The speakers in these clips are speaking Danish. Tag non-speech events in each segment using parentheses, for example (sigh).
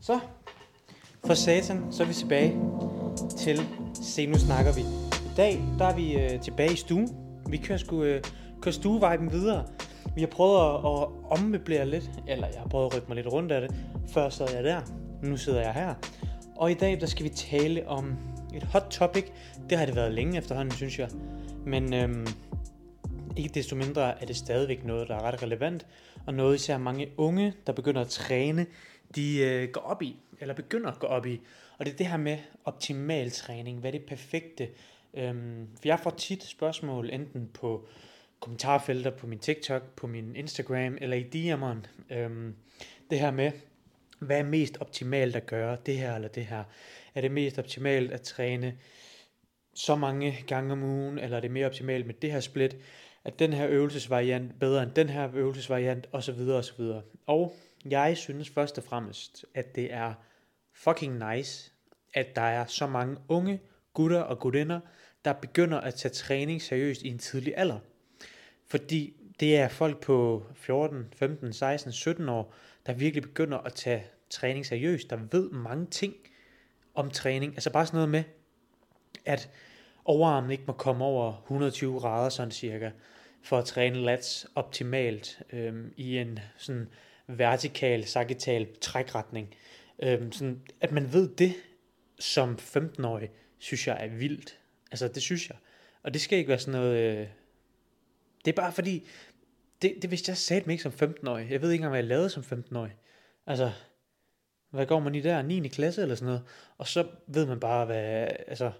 Så, for satan, så er vi tilbage til Se, nu snakker vi. I dag, der er vi øh, tilbage i stuen. Vi kører, sgu, øh, kører stueviben videre. Vi har prøvet at, at ommøblere lidt, eller jeg har prøvet at rykke mig lidt rundt af det. Før sad jeg der, nu sidder jeg her. Og i dag, der skal vi tale om et hot topic. Det har det været længe efterhånden, synes jeg. Men øhm, ikke desto mindre er det stadigvæk noget, der er ret relevant, og noget især mange unge, der begynder at træne, de øh, går op i, eller begynder at gå op i. Og det er det her med optimal træning. Hvad er det perfekte? Øhm, for jeg får tit spørgsmål, enten på kommentarfelter på min TikTok, på min Instagram, eller i DM'eren. Øhm, det her med, hvad er mest optimalt at gøre, det her eller det her? Er det mest optimalt at træne så mange gange om ugen, eller er det mere optimalt med det her split? at den her øvelsesvariant bedre end den her øvelsesvariant, osv. osv. Og jeg synes først og fremmest, at det er fucking nice, at der er så mange unge gutter og gutinder, der begynder at tage træning seriøst i en tidlig alder. Fordi det er folk på 14, 15, 16, 17 år, der virkelig begynder at tage træning seriøst, der ved mange ting om træning. Altså bare sådan noget med, at overarmen ikke må komme over 120 grader sådan cirka for at træne lats optimalt øhm, i en sådan vertikal, sagittal trækretning. Øhm, sådan, at man ved det som 15-årig, synes jeg er vildt. Altså det synes jeg. Og det skal ikke være sådan noget... Øh, det er bare fordi, det, det vidste jeg sagde mig ikke som 15-årig. Jeg ved ikke engang, hvad jeg lavede som 15-årig. Altså, hvad går man i der? 9. klasse eller sådan noget? Og så ved man bare, hvad, altså,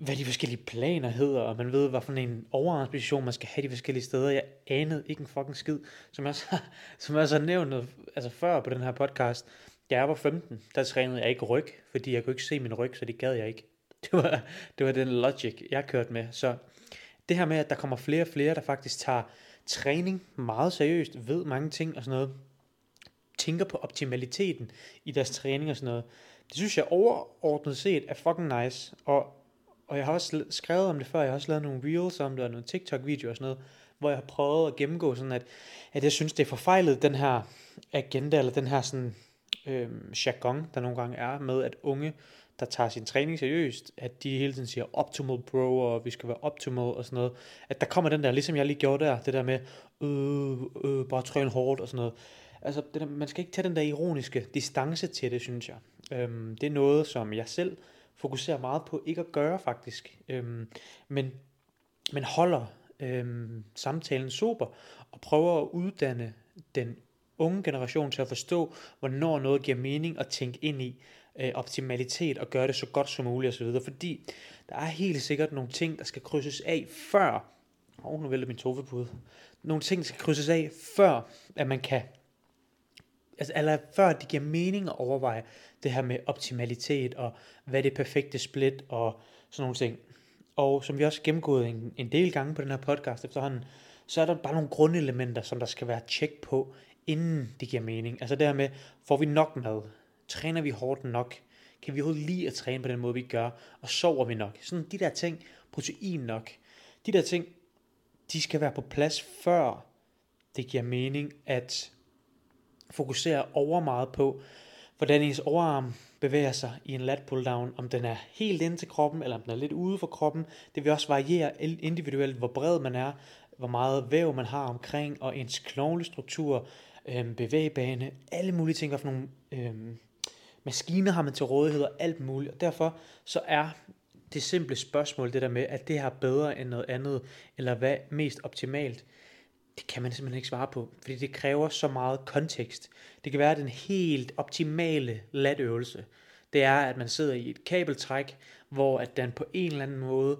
hvad de forskellige planer hedder, og man ved, hvad for en overarmsposition man skal have de forskellige steder. Jeg anede ikke en fucking skid, som jeg, så, (laughs) som jeg så har nævnt altså før på den her podcast. Da jeg var 15, der trænede jeg ikke ryg, fordi jeg kunne ikke se min ryg, så det gad jeg ikke. (laughs) Det var, det var den logic, jeg kørte med. Så det her med, at der kommer flere og flere, der faktisk tager træning meget seriøst, ved mange ting og sådan noget, tænker på optimaliteten i deres træning og sådan noget, det synes jeg overordnet set er fucking nice. Og og jeg har også skrevet om det før, jeg har også lavet nogle reels om det, og nogle TikTok-videoer og sådan noget, hvor jeg har prøvet at gennemgå sådan, at, at jeg synes, det er forfejlet, den her agenda, eller den her sådan, øh, jargon, der nogle gange er med, at unge, der tager sin træning seriøst, at de hele tiden siger optimal bro, og vi skal være optimal og sådan noget. At der kommer den der, ligesom jeg lige gjorde der, det der med, øh, øh, bare træn hårdt og sådan noget. Altså, det der, man skal ikke tage den der ironiske distance til det, synes jeg. Øhm, det er noget, som jeg selv fokuserer meget på ikke at gøre faktisk, øhm, men, men holder øhm, samtalen sober og prøver at uddanne den unge generation til at forstå, hvornår noget giver mening at tænke ind i øh, optimalitet og gøre det så godt som muligt osv. Fordi der er helt sikkert nogle ting, der skal krydses af før, åh, oh, nu vælter min tovepude, nogle ting, der skal krydses af før, at man kan altså, eller før det giver mening at overveje det her med optimalitet, og hvad det perfekte split, og sådan nogle ting. Og som vi også gennemgået en, en del gange på den her podcast efterhånden, så er der bare nogle grundelementer, som der skal være tjek på, inden det giver mening. Altså det her med, får vi nok mad? Træner vi hårdt nok? Kan vi overhovedet lide at træne på den måde, vi gør? Og sover vi nok? Sådan de der ting, protein nok. De der ting, de skal være på plads, før det giver mening at fokuserer over meget på, hvordan ens overarm bevæger sig i en lat pulldown, om den er helt ind til kroppen, eller om den er lidt ude for kroppen. Det vil også variere individuelt, hvor bred man er, hvor meget væv man har omkring, og ens knoglestruktur, øh, bevægebane, alle mulige ting, hvad for nogle øh, maskiner har man til rådighed, og alt muligt. Og derfor så er det simple spørgsmål, det der med, at det her bedre end noget andet, eller hvad mest optimalt, det kan man simpelthen ikke svare på, fordi det kræver så meget kontekst. Det kan være, den helt optimale latøvelse, det er, at man sidder i et kabeltræk, hvor at den på en eller anden måde,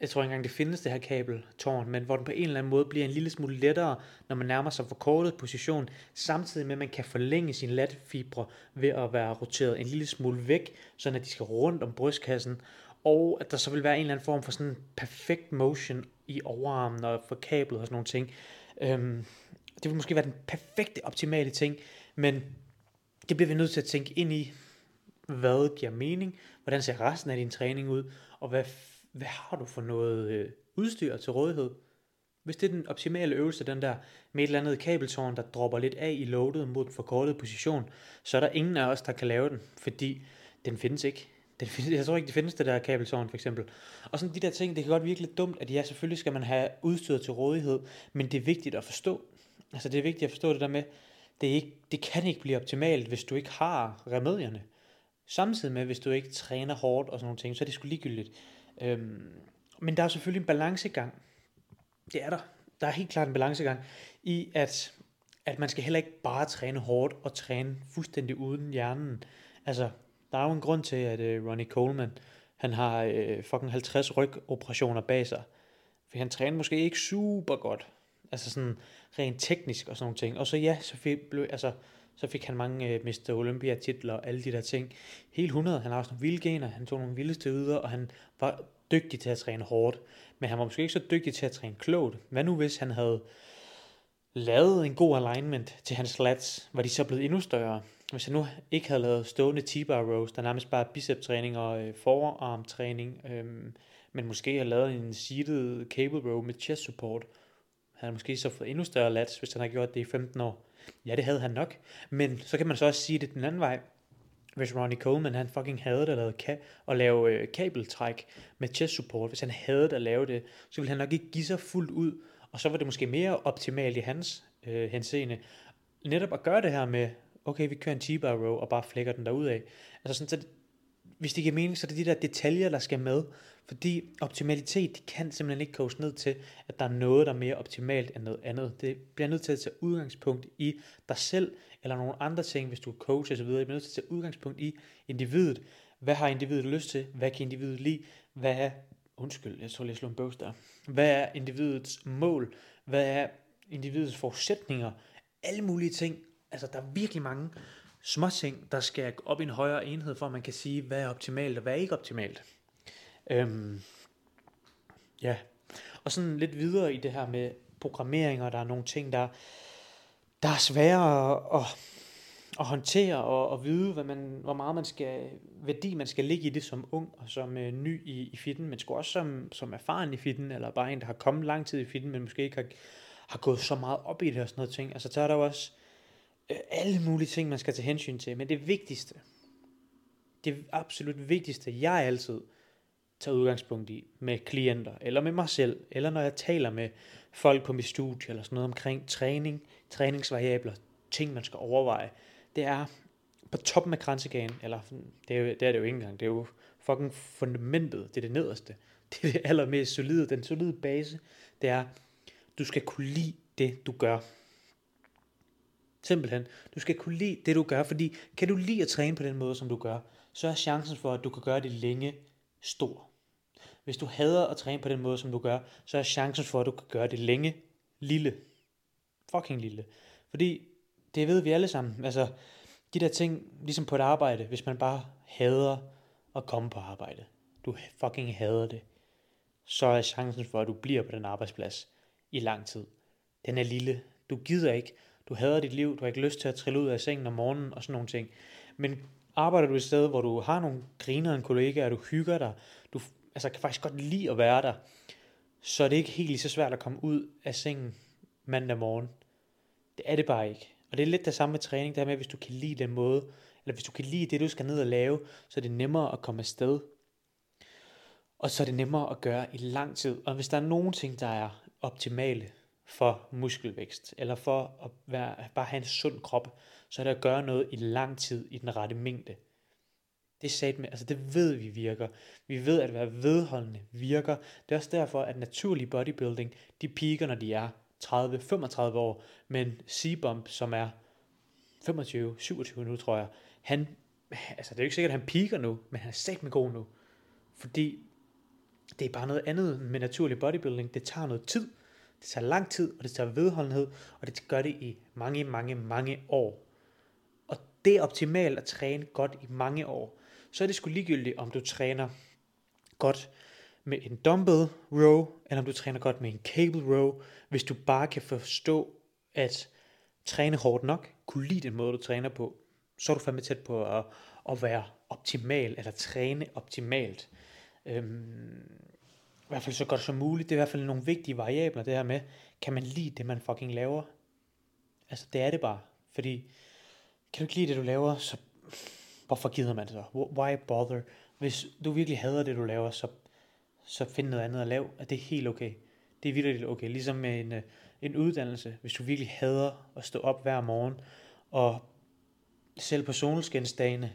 jeg tror ikke engang det findes det her kabeltårn, men hvor den på en eller anden måde bliver en lille smule lettere, når man nærmer sig forkortet position, samtidig med at man kan forlænge sin latfibre ved at være roteret en lille smule væk, så at de skal rundt om brystkassen, og at der så vil være en eller anden form for sådan en perfekt motion i overarmen og for kablet og sådan nogle ting. Øhm, det ville måske være den perfekte, optimale ting, men det bliver vi nødt til at tænke ind i, hvad giver mening, hvordan ser resten af din træning ud, og hvad, hvad har du for noget øh, udstyr til rådighed? Hvis det er den optimale øvelse, den der med et eller andet kabeltårn, der dropper lidt af i loadet mod den forkortede position, så er der ingen af os, der kan lave den, fordi den findes ikke. Den findes, jeg tror ikke, det findes det der kabeltårn for eksempel. Og sådan de der ting, det kan godt virke lidt dumt, at ja, selvfølgelig skal man have udstyret til rådighed, men det er vigtigt at forstå. Altså det er vigtigt at forstå det der med, det, er ikke, det kan ikke blive optimalt, hvis du ikke har remedierne. Samtidig med, hvis du ikke træner hårdt og sådan nogle ting, så er det sgu ligegyldigt. Øhm, men der er selvfølgelig en balancegang. Det er der. Der er helt klart en balancegang i, at, at man skal heller ikke bare træne hårdt og træne fuldstændig uden hjernen. Altså, der er jo en grund til, at øh, Ronnie Coleman, han har øh, fucking 50 rygoperationer bag sig. For han træner måske ikke super godt. Altså sådan rent teknisk og sådan nogle ting. Og så ja, så fik, blev, altså, så fik han mange øh, Mr. Olympia titler og alle de der ting. Helt 100. Han har også nogle vilde gener. Han tog nogle vildeste yder, og han var dygtig til at træne hårdt. Men han var måske ikke så dygtig til at træne klogt. Hvad nu hvis han havde lavet en god alignment til hans lats, var de så blevet endnu større? Hvis jeg nu ikke havde lavet stående T-bar rows, der nærmest bare bicep træning og øh, forarmtræning, øh, men måske havde lavet en seated cable row med chest support, havde han måske så fået endnu større lats, hvis han havde gjort det i 15 år. Ja, det havde han nok. Men så kan man så også sige det den anden vej. Hvis Ronnie Coleman, han fucking havde det at lave, ka- at lave øh, kabeltræk med chest support, hvis han havde det at lave det, så ville han nok ikke give sig fuldt ud, og så var det måske mere optimalt i hans øh, henseende, netop at gøre det her med okay, vi kører en T-bar row og bare flækker den derud af. Altså sådan, så det, hvis det giver mening, så er det de der detaljer, der skal med. Fordi optimalitet, det kan simpelthen ikke koges ned til, at der er noget, der er mere optimalt end noget andet. Det bliver nødt til at tage udgangspunkt i dig selv, eller nogle andre ting, hvis du er coach osv. Det bliver nødt til at tage udgangspunkt i individet. Hvad har individet lyst til? Hvad kan individet lide? Hvad er, undskyld, jeg tror lige, jeg slog en bøvs der. Hvad er individets mål? Hvad er individets forudsætninger? Alle mulige ting altså der er virkelig mange små ting, der skal op i en højere enhed, for at man kan sige, hvad er optimalt og hvad er ikke optimalt. Øhm, ja, og sådan lidt videre i det her med programmering, og der er nogle ting, der, der er svære at, at, at håndtere og at vide, hvad man, hvor meget man skal, værdi man skal ligge i det som ung og som øh, ny i, i fitten, men sgu også som, som erfaren i fitten, eller bare en, der har kommet lang tid i fitten, men måske ikke har, har gået så meget op i det og sådan noget ting. Altså, så er der jo også Øh, alle mulige ting, man skal tage hensyn til. Men det vigtigste, det absolut vigtigste, jeg altid tager udgangspunkt i med klienter, eller med mig selv, eller når jeg taler med folk på mit studie, eller sådan noget omkring træning, træningsvariabler, ting man skal overveje, det er på toppen af kransegagen, eller det er, jo, det er det jo ikke engang, det er jo fucking fundamentet, det er det nederste, (laughs) det er det allermest solide, den solide base, det er, du skal kunne lide det, du gør. Simpelthen. Du skal kunne lide det, du gør, fordi kan du lide at træne på den måde, som du gør, så er chancen for, at du kan gøre det længe stor. Hvis du hader at træne på den måde, som du gør, så er chancen for, at du kan gøre det længe lille. Fucking lille. Fordi det ved vi alle sammen. Altså, de der ting, ligesom på et arbejde, hvis man bare hader at komme på arbejde, du fucking hader det, så er chancen for, at du bliver på den arbejdsplads i lang tid. Den er lille. Du gider ikke du hader dit liv, du har ikke lyst til at trille ud af sengen om morgenen og sådan nogle ting. Men arbejder du et sted, hvor du har nogle griner en kollega, og du hygger dig, du altså, kan faktisk godt lide at være der, så er det ikke helt lige så svært at komme ud af sengen mandag morgen. Det er det bare ikke. Og det er lidt det samme med træning, der med, hvis du kan lide den måde, eller hvis du kan lide det, du skal ned og lave, så er det nemmere at komme afsted. Og så er det nemmere at gøre i lang tid. Og hvis der er nogen ting, der er optimale, for muskelvækst, eller for at være, bare have en sund krop, så er det at gøre noget i lang tid i den rette mængde. Det sagde med, altså det ved vi virker. Vi ved, at være vedholdende virker. Det er også derfor, at naturlig bodybuilding, de piker, når de er 30-35 år, men Seabump, som er 25-27 nu, tror jeg, han, altså det er jo ikke sikkert, at han piker nu, men han er sat med god nu. Fordi det er bare noget andet med naturlig bodybuilding. Det tager noget tid. Det tager lang tid, og det tager vedholdenhed, og det gør det i mange, mange, mange år. Og det er optimalt at træne godt i mange år. Så er det sgu ligegyldigt, om du træner godt med en dumbbell row, eller om du træner godt med en cable row, hvis du bare kan forstå, at træne hårdt nok, kunne lide den måde, du træner på, så er du fandme tæt på at, at være optimal, eller træne optimalt. Øhm, hvert fald så godt som muligt. Det er i hvert fald nogle vigtige variabler, det her med, kan man lide det, man fucking laver? Altså, det er det bare. Fordi, kan du ikke lide det, du laver, så hvorfor gider man så? Why bother? Hvis du virkelig hader det, du laver, så, så find noget andet at lave. Er det helt okay? Det er virkelig okay. Ligesom med en, øh, en uddannelse. Hvis du virkelig hader at stå op hver morgen, og selv på solskinsdagene,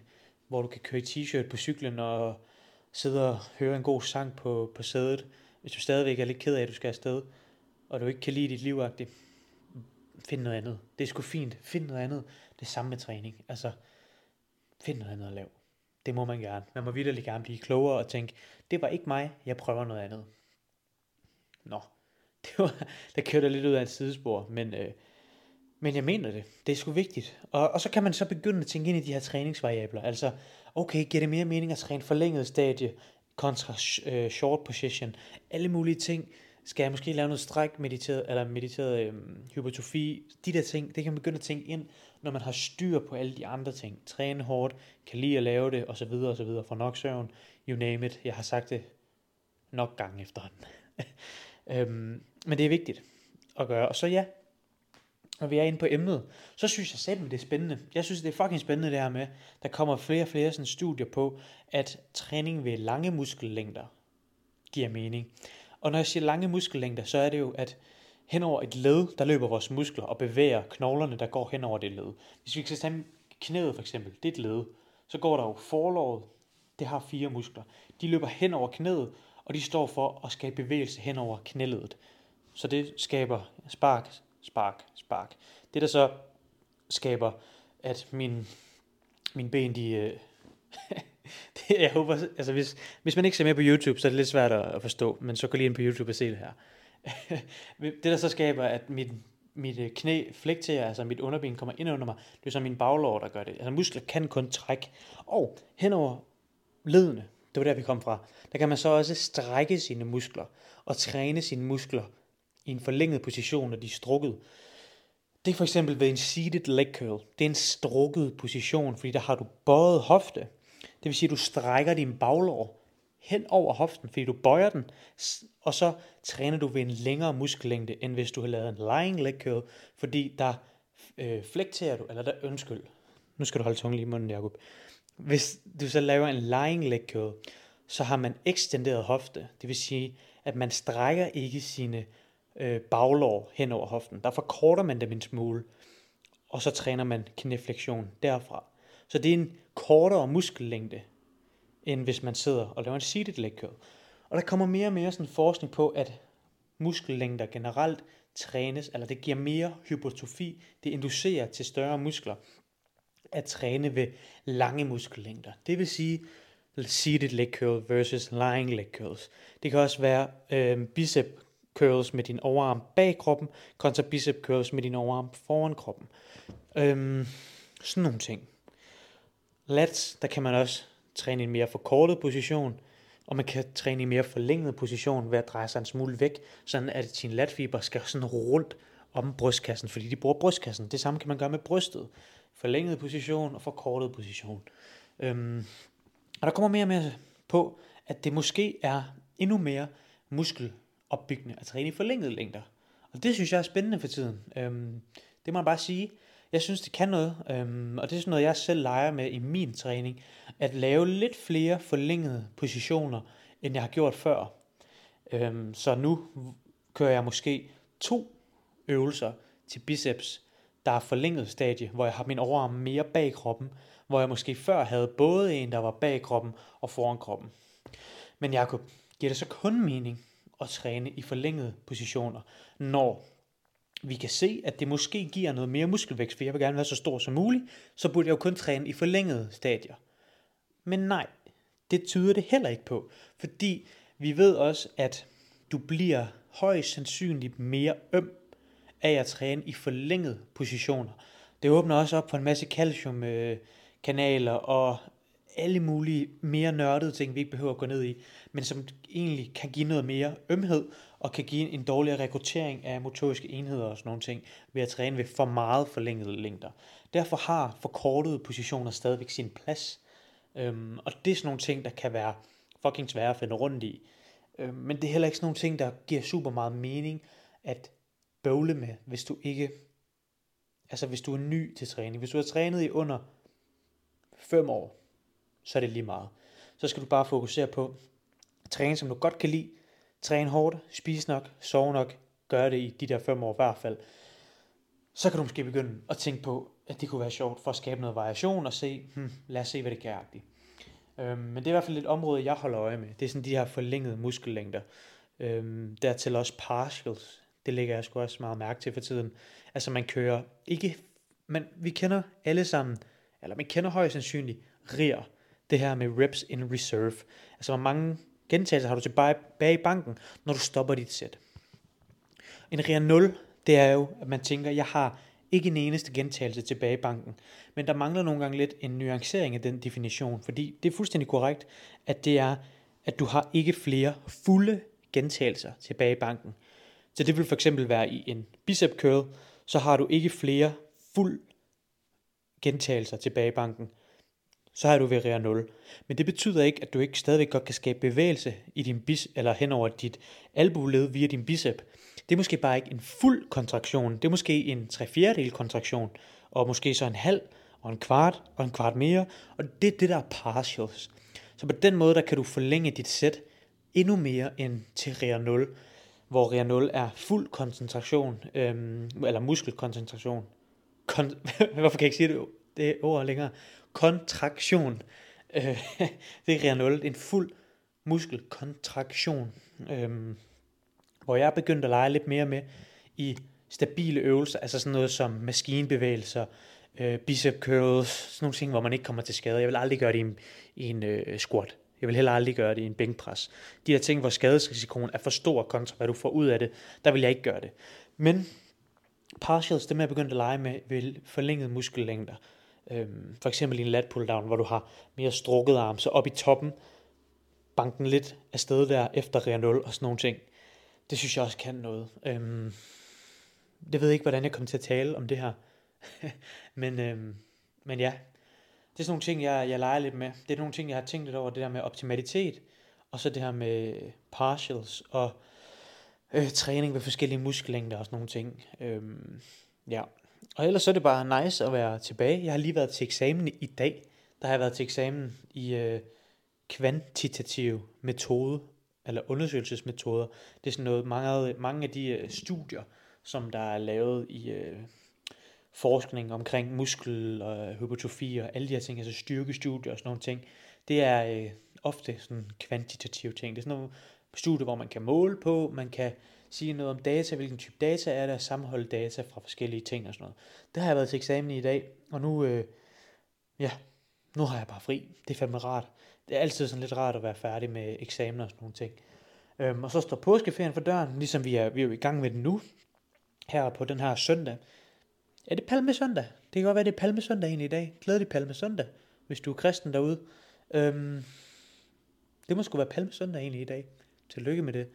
hvor du kan køre i t-shirt på cyklen og sidde og høre en god sang på, på sædet, hvis du stadigvæk er lidt ked af, at du skal afsted, og du ikke kan lide dit livagtigt, find noget andet. Det er sgu fint. Find noget andet. Det samme med træning. Altså, find noget andet at lave. Det må man gerne. Man må virkelig gerne blive klogere og tænke, det var ikke mig, jeg prøver noget andet. Nå, (laughs) det var, der kørte lidt ud af et sidespor, men, øh, men jeg mener det. Det er sgu vigtigt. Og, og så kan man så begynde at tænke ind i de her træningsvariabler. Altså, okay, giver det mere mening at træne forlænget stadie kontra øh, short position? Alle mulige ting. Skal jeg måske lave noget stræk mediteret, eller mediteret øh, hypertrofi? De der ting, det kan man begynde at tænke ind, når man har styr på alle de andre ting. Træne hårdt, kan lide at lave det, og så videre, og så videre. For nok søvn, you name it. Jeg har sagt det nok gange efterhånden. (laughs) øhm, men det er vigtigt at gøre. Og så ja, når vi er inde på emnet, så synes jeg selv, det er spændende. Jeg synes, det er fucking spændende det her med, der kommer flere og flere sådan studier på, at træning ved lange muskellængder giver mening. Og når jeg siger lange muskellængder, så er det jo, at hen over et led, der løber vores muskler og bevæger knoglerne, der går hen over det led. Hvis vi skal tage knæet for eksempel, det er et led, så går der jo forlåret, det har fire muskler. De løber hen over knæet, og de står for at skabe bevægelse hen over knæledet. Så det skaber spark, spark, spark. Det der så skaber, at min, min ben, de... Øh, (laughs) det, jeg håber, altså hvis, hvis man ikke ser med på YouTube, så er det lidt svært at, forstå, men så gå lige ind på YouTube og se det her. (laughs) det der så skaber, at mit, mit øh, knæ flekterer, altså mit underben kommer ind under mig, det er så min baglår, der gør det. Altså muskler kan kun trække. Og henover ledene, det var der vi kom fra, der kan man så også strække sine muskler og træne sine muskler i en forlænget position, når de er strukket. Det er for eksempel ved en seated leg curl. Det er en strukket position, fordi der har du bøjet hofte. Det vil sige, at du strækker din baglår hen over hoften, fordi du bøjer den, og så træner du ved en længere muskellængde, end hvis du har lavet en lying leg curl, fordi der øh, flekterer du, eller der, undskyld, nu skal du holde tungen lige i munden, Jacob. Hvis du så laver en lying leg curl, så har man ekstenderet hofte, det vil sige, at man strækker ikke sine øh, baglår hen over hoften. Der forkorter man dem en smule, og så træner man knæflektion derfra. Så det er en kortere muskellængde, end hvis man sidder og laver en seated leg curl. Og der kommer mere og mere sådan forskning på, at muskellængder generelt trænes, eller det giver mere hypertrofi, det inducerer til større muskler at træne ved lange muskellængder. Det vil sige seated leg curl versus lying leg curls. Det kan også være øh, bicep curls med din overarm bag kroppen, kontra bicep curls med din overarm foran kroppen. Øhm, sådan nogle ting. Lats, der kan man også træne i en mere forkortet position, og man kan træne i en mere forlænget position ved at dreje sig en smule væk, sådan at din latfiber skal sådan rundt om brystkassen, fordi de bruger brystkassen. Det samme kan man gøre med brystet. Forlænget position og forkortet position. Øhm, og der kommer mere og mere på, at det måske er endnu mere muskel opbyggende at træne i forlængede længder. Og det synes jeg er spændende for tiden. Øhm, det må man bare sige. Jeg synes, det kan noget, øhm, og det er sådan noget, jeg selv leger med i min træning, at lave lidt flere forlængede positioner, end jeg har gjort før. Øhm, så nu kører jeg måske to øvelser til biceps, der er forlænget stadie, hvor jeg har min overarm mere bag kroppen, hvor jeg måske før havde både en, der var bag kroppen og foran kroppen. Men Jacob, giver det så kun mening at træne i forlængede positioner, når vi kan se, at det måske giver noget mere muskelvækst, for jeg vil gerne være så stor som muligt, så burde jeg jo kun træne i forlængede stadier. Men nej, det tyder det heller ikke på, fordi vi ved også, at du bliver højst sandsynligt mere øm af at træne i forlængede positioner. Det åbner også op for en masse calciumkanaler og alle mulige mere nørdede ting, vi ikke behøver at gå ned i, men som egentlig kan give noget mere ømhed, og kan give en dårligere rekruttering af motoriske enheder og sådan nogle ting, ved at træne ved for meget forlængede længder. Derfor har forkortede positioner stadigvæk sin plads, øhm, og det er sådan nogle ting, der kan være fucking svære at finde rundt i. Øh, men det er heller ikke sådan nogle ting, der giver super meget mening at bøvle med, hvis du ikke, altså hvis du er ny til træning. Hvis du har trænet i under 5 år, så er det lige meget. Så skal du bare fokusere på træne, som du godt kan lide, træne hårdt, spise nok, sove nok, gøre det i de der fem år i hvert fald. Så kan du måske begynde at tænke på, at det kunne være sjovt for at skabe noget variation og se, hmm, lad os se, hvad det kan. Øhm, men det er i hvert fald et område, jeg holder øje med. Det er sådan de her forlængede muskellængder. Øhm, dertil også partials. Det lægger jeg sgu også meget mærke til for tiden. Altså man kører ikke, men vi kender alle sammen, eller man kender højst sandsynligt rier det her med reps in reserve. Altså hvor mange gentagelser har du tilbage i banken, når du stopper dit sæt. En rea 0, det er jo, at man tænker, jeg har ikke en eneste gentagelse tilbage i banken. Men der mangler nogle gange lidt en nuancering af den definition, fordi det er fuldstændig korrekt, at det er, at du har ikke flere fulde gentagelser tilbage i banken. Så det vil for eksempel være i en bicep curl, så har du ikke flere fuld gentagelser tilbage i banken. Så har du ved 0. Men det betyder ikke, at du ikke stadigvæk godt kan skabe bevægelse i din bis eller hen over dit albueled via din bicep. Det er måske bare ikke en fuld kontraktion. Det er måske en 3 4 kontraktion, og måske så en halv, og en kvart, og en kvart mere. Og det er det, der er partials. Så på den måde, der kan du forlænge dit sæt endnu mere end til REA 0, hvor REA 0 er fuld koncentration, øhm, eller muskelkoncentration. Kon- (laughs) Hvorfor kan jeg ikke sige det, det ord længere? Kontraktion. Øh, (laughs) det er REA 0, en fuld muskelkontraktion. øh, hvor jeg er begyndt at lege lidt mere med i stabile øvelser, altså sådan noget som maskinbevægelser, øh, bicep curls, sådan nogle ting, hvor man ikke kommer til skade. Jeg vil aldrig gøre det i en, i en øh, squat. Jeg vil heller aldrig gøre det i en bænkpres. De her ting, hvor skadesrisikoen er for stor kontra, hvad du får ud af det, der vil jeg ikke gøre det. Men partials, dem er jeg begyndt at lege med ved forlænget muskellængder. Øhm, for eksempel i en lat pulldown, hvor du har mere strukket arm, så op i toppen, banken lidt afsted der efter rear 0 og sådan nogle ting. Det synes jeg også kan noget. Øhm, jeg ved ikke, hvordan jeg kommer til at tale om det her. (laughs) men, øhm, men ja, det er sådan nogle ting, jeg, jeg leger lidt med. Det er nogle ting, jeg har tænkt lidt over, det der med optimalitet, og så det her med partials, og øh, træning ved forskellige muskellængder og sådan nogle ting. Øhm, ja, og ellers så er det bare nice at være tilbage. Jeg har lige været til eksamen i dag. Der har jeg været til eksamen i øh, kvantitativ metode, eller undersøgelsesmetoder. Det er sådan noget, mange, mange af de øh, studier, som der er lavet i øh, forskning omkring muskel og hypotrofi og alle de her ting, altså styrkestudier og sådan nogle ting, det er øh, ofte sådan kvantitative ting. Det er sådan nogle studier, hvor man kan måle på, man kan sige noget om data, hvilken type data er der, sammenholde data fra forskellige ting og sådan noget. Det har jeg været til eksamen i i dag, og nu, øh, ja, nu har jeg bare fri. Det er fandme rart. Det er altid sådan lidt rart at være færdig med eksamener og sådan nogle ting. Øhm, og så står påskeferien for døren, ligesom vi er, vi er i gang med den nu, her på den her søndag. Er det palmesøndag? Det kan godt være, det er palmesøndag egentlig i dag. Glædelig palmesøndag, hvis du er kristen derude. Øhm, det må sgu være palmesøndag egentlig i dag. Tillykke med det.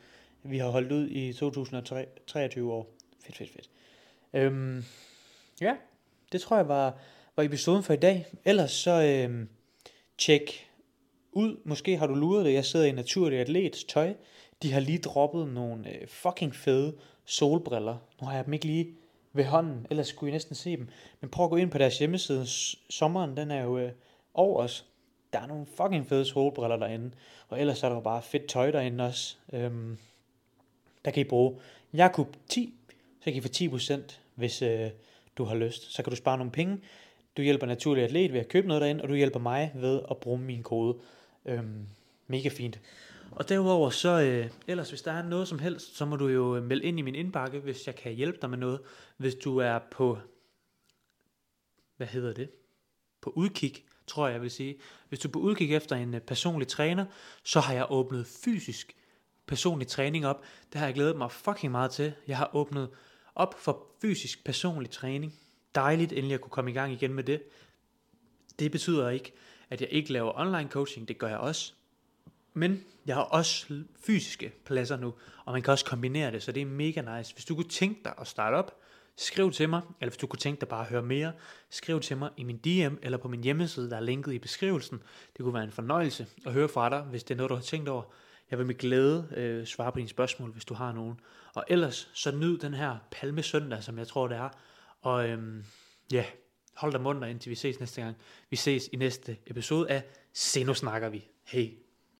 Vi har holdt ud i 2023 år. Fedt, fedt, fedt. Øhm, ja, det tror jeg var, var episoden for i dag. Ellers så øhm, tjek ud. Måske har du luret det. Jeg sidder i Naturlig Atlets tøj. De har lige droppet nogle øh, fucking fede solbriller. Nu har jeg dem ikke lige ved hånden, ellers skulle I næsten se dem. Men prøv at gå ind på deres hjemmeside. Sommeren, den er jo øh, over os. Der er nogle fucking fede solbriller derinde. Og ellers er der jo bare fedt tøj derinde også. Øhm, der kan I bruge Jakub 10, så kan I få 10%, hvis øh, du har lyst. Så kan du spare nogle penge. Du hjælper naturlig atlet ved at købe noget derinde, og du hjælper mig ved at bruge min kode. Øhm, mega fint. Og derudover så, øh, ellers hvis der er noget som helst, så må du jo øh, melde ind i min indbakke, hvis jeg kan hjælpe dig med noget. Hvis du er på, hvad hedder det? På udkig, tror jeg, jeg vil sige. Hvis du er på udkig efter en øh, personlig træner, så har jeg åbnet fysisk personlig træning op. Det har jeg glædet mig fucking meget til. Jeg har åbnet op for fysisk personlig træning. Dejligt endelig at kunne komme i gang igen med det. Det betyder ikke, at jeg ikke laver online coaching. Det gør jeg også. Men jeg har også fysiske pladser nu, og man kan også kombinere det, så det er mega nice. Hvis du kunne tænke dig at starte op, skriv til mig, eller hvis du kunne tænke dig bare at høre mere, skriv til mig i min DM eller på min hjemmeside, der er linket i beskrivelsen. Det kunne være en fornøjelse at høre fra dig, hvis det er noget, du har tænkt over. Jeg vil med glæde øh, svare på dine spørgsmål, hvis du har nogen. Og ellers, så nyd den her palmesøndag, som jeg tror, det er. Og øhm, ja, hold dig munter, indtil vi ses næste gang. Vi ses i næste episode af Se, nu snakker vi. Hej.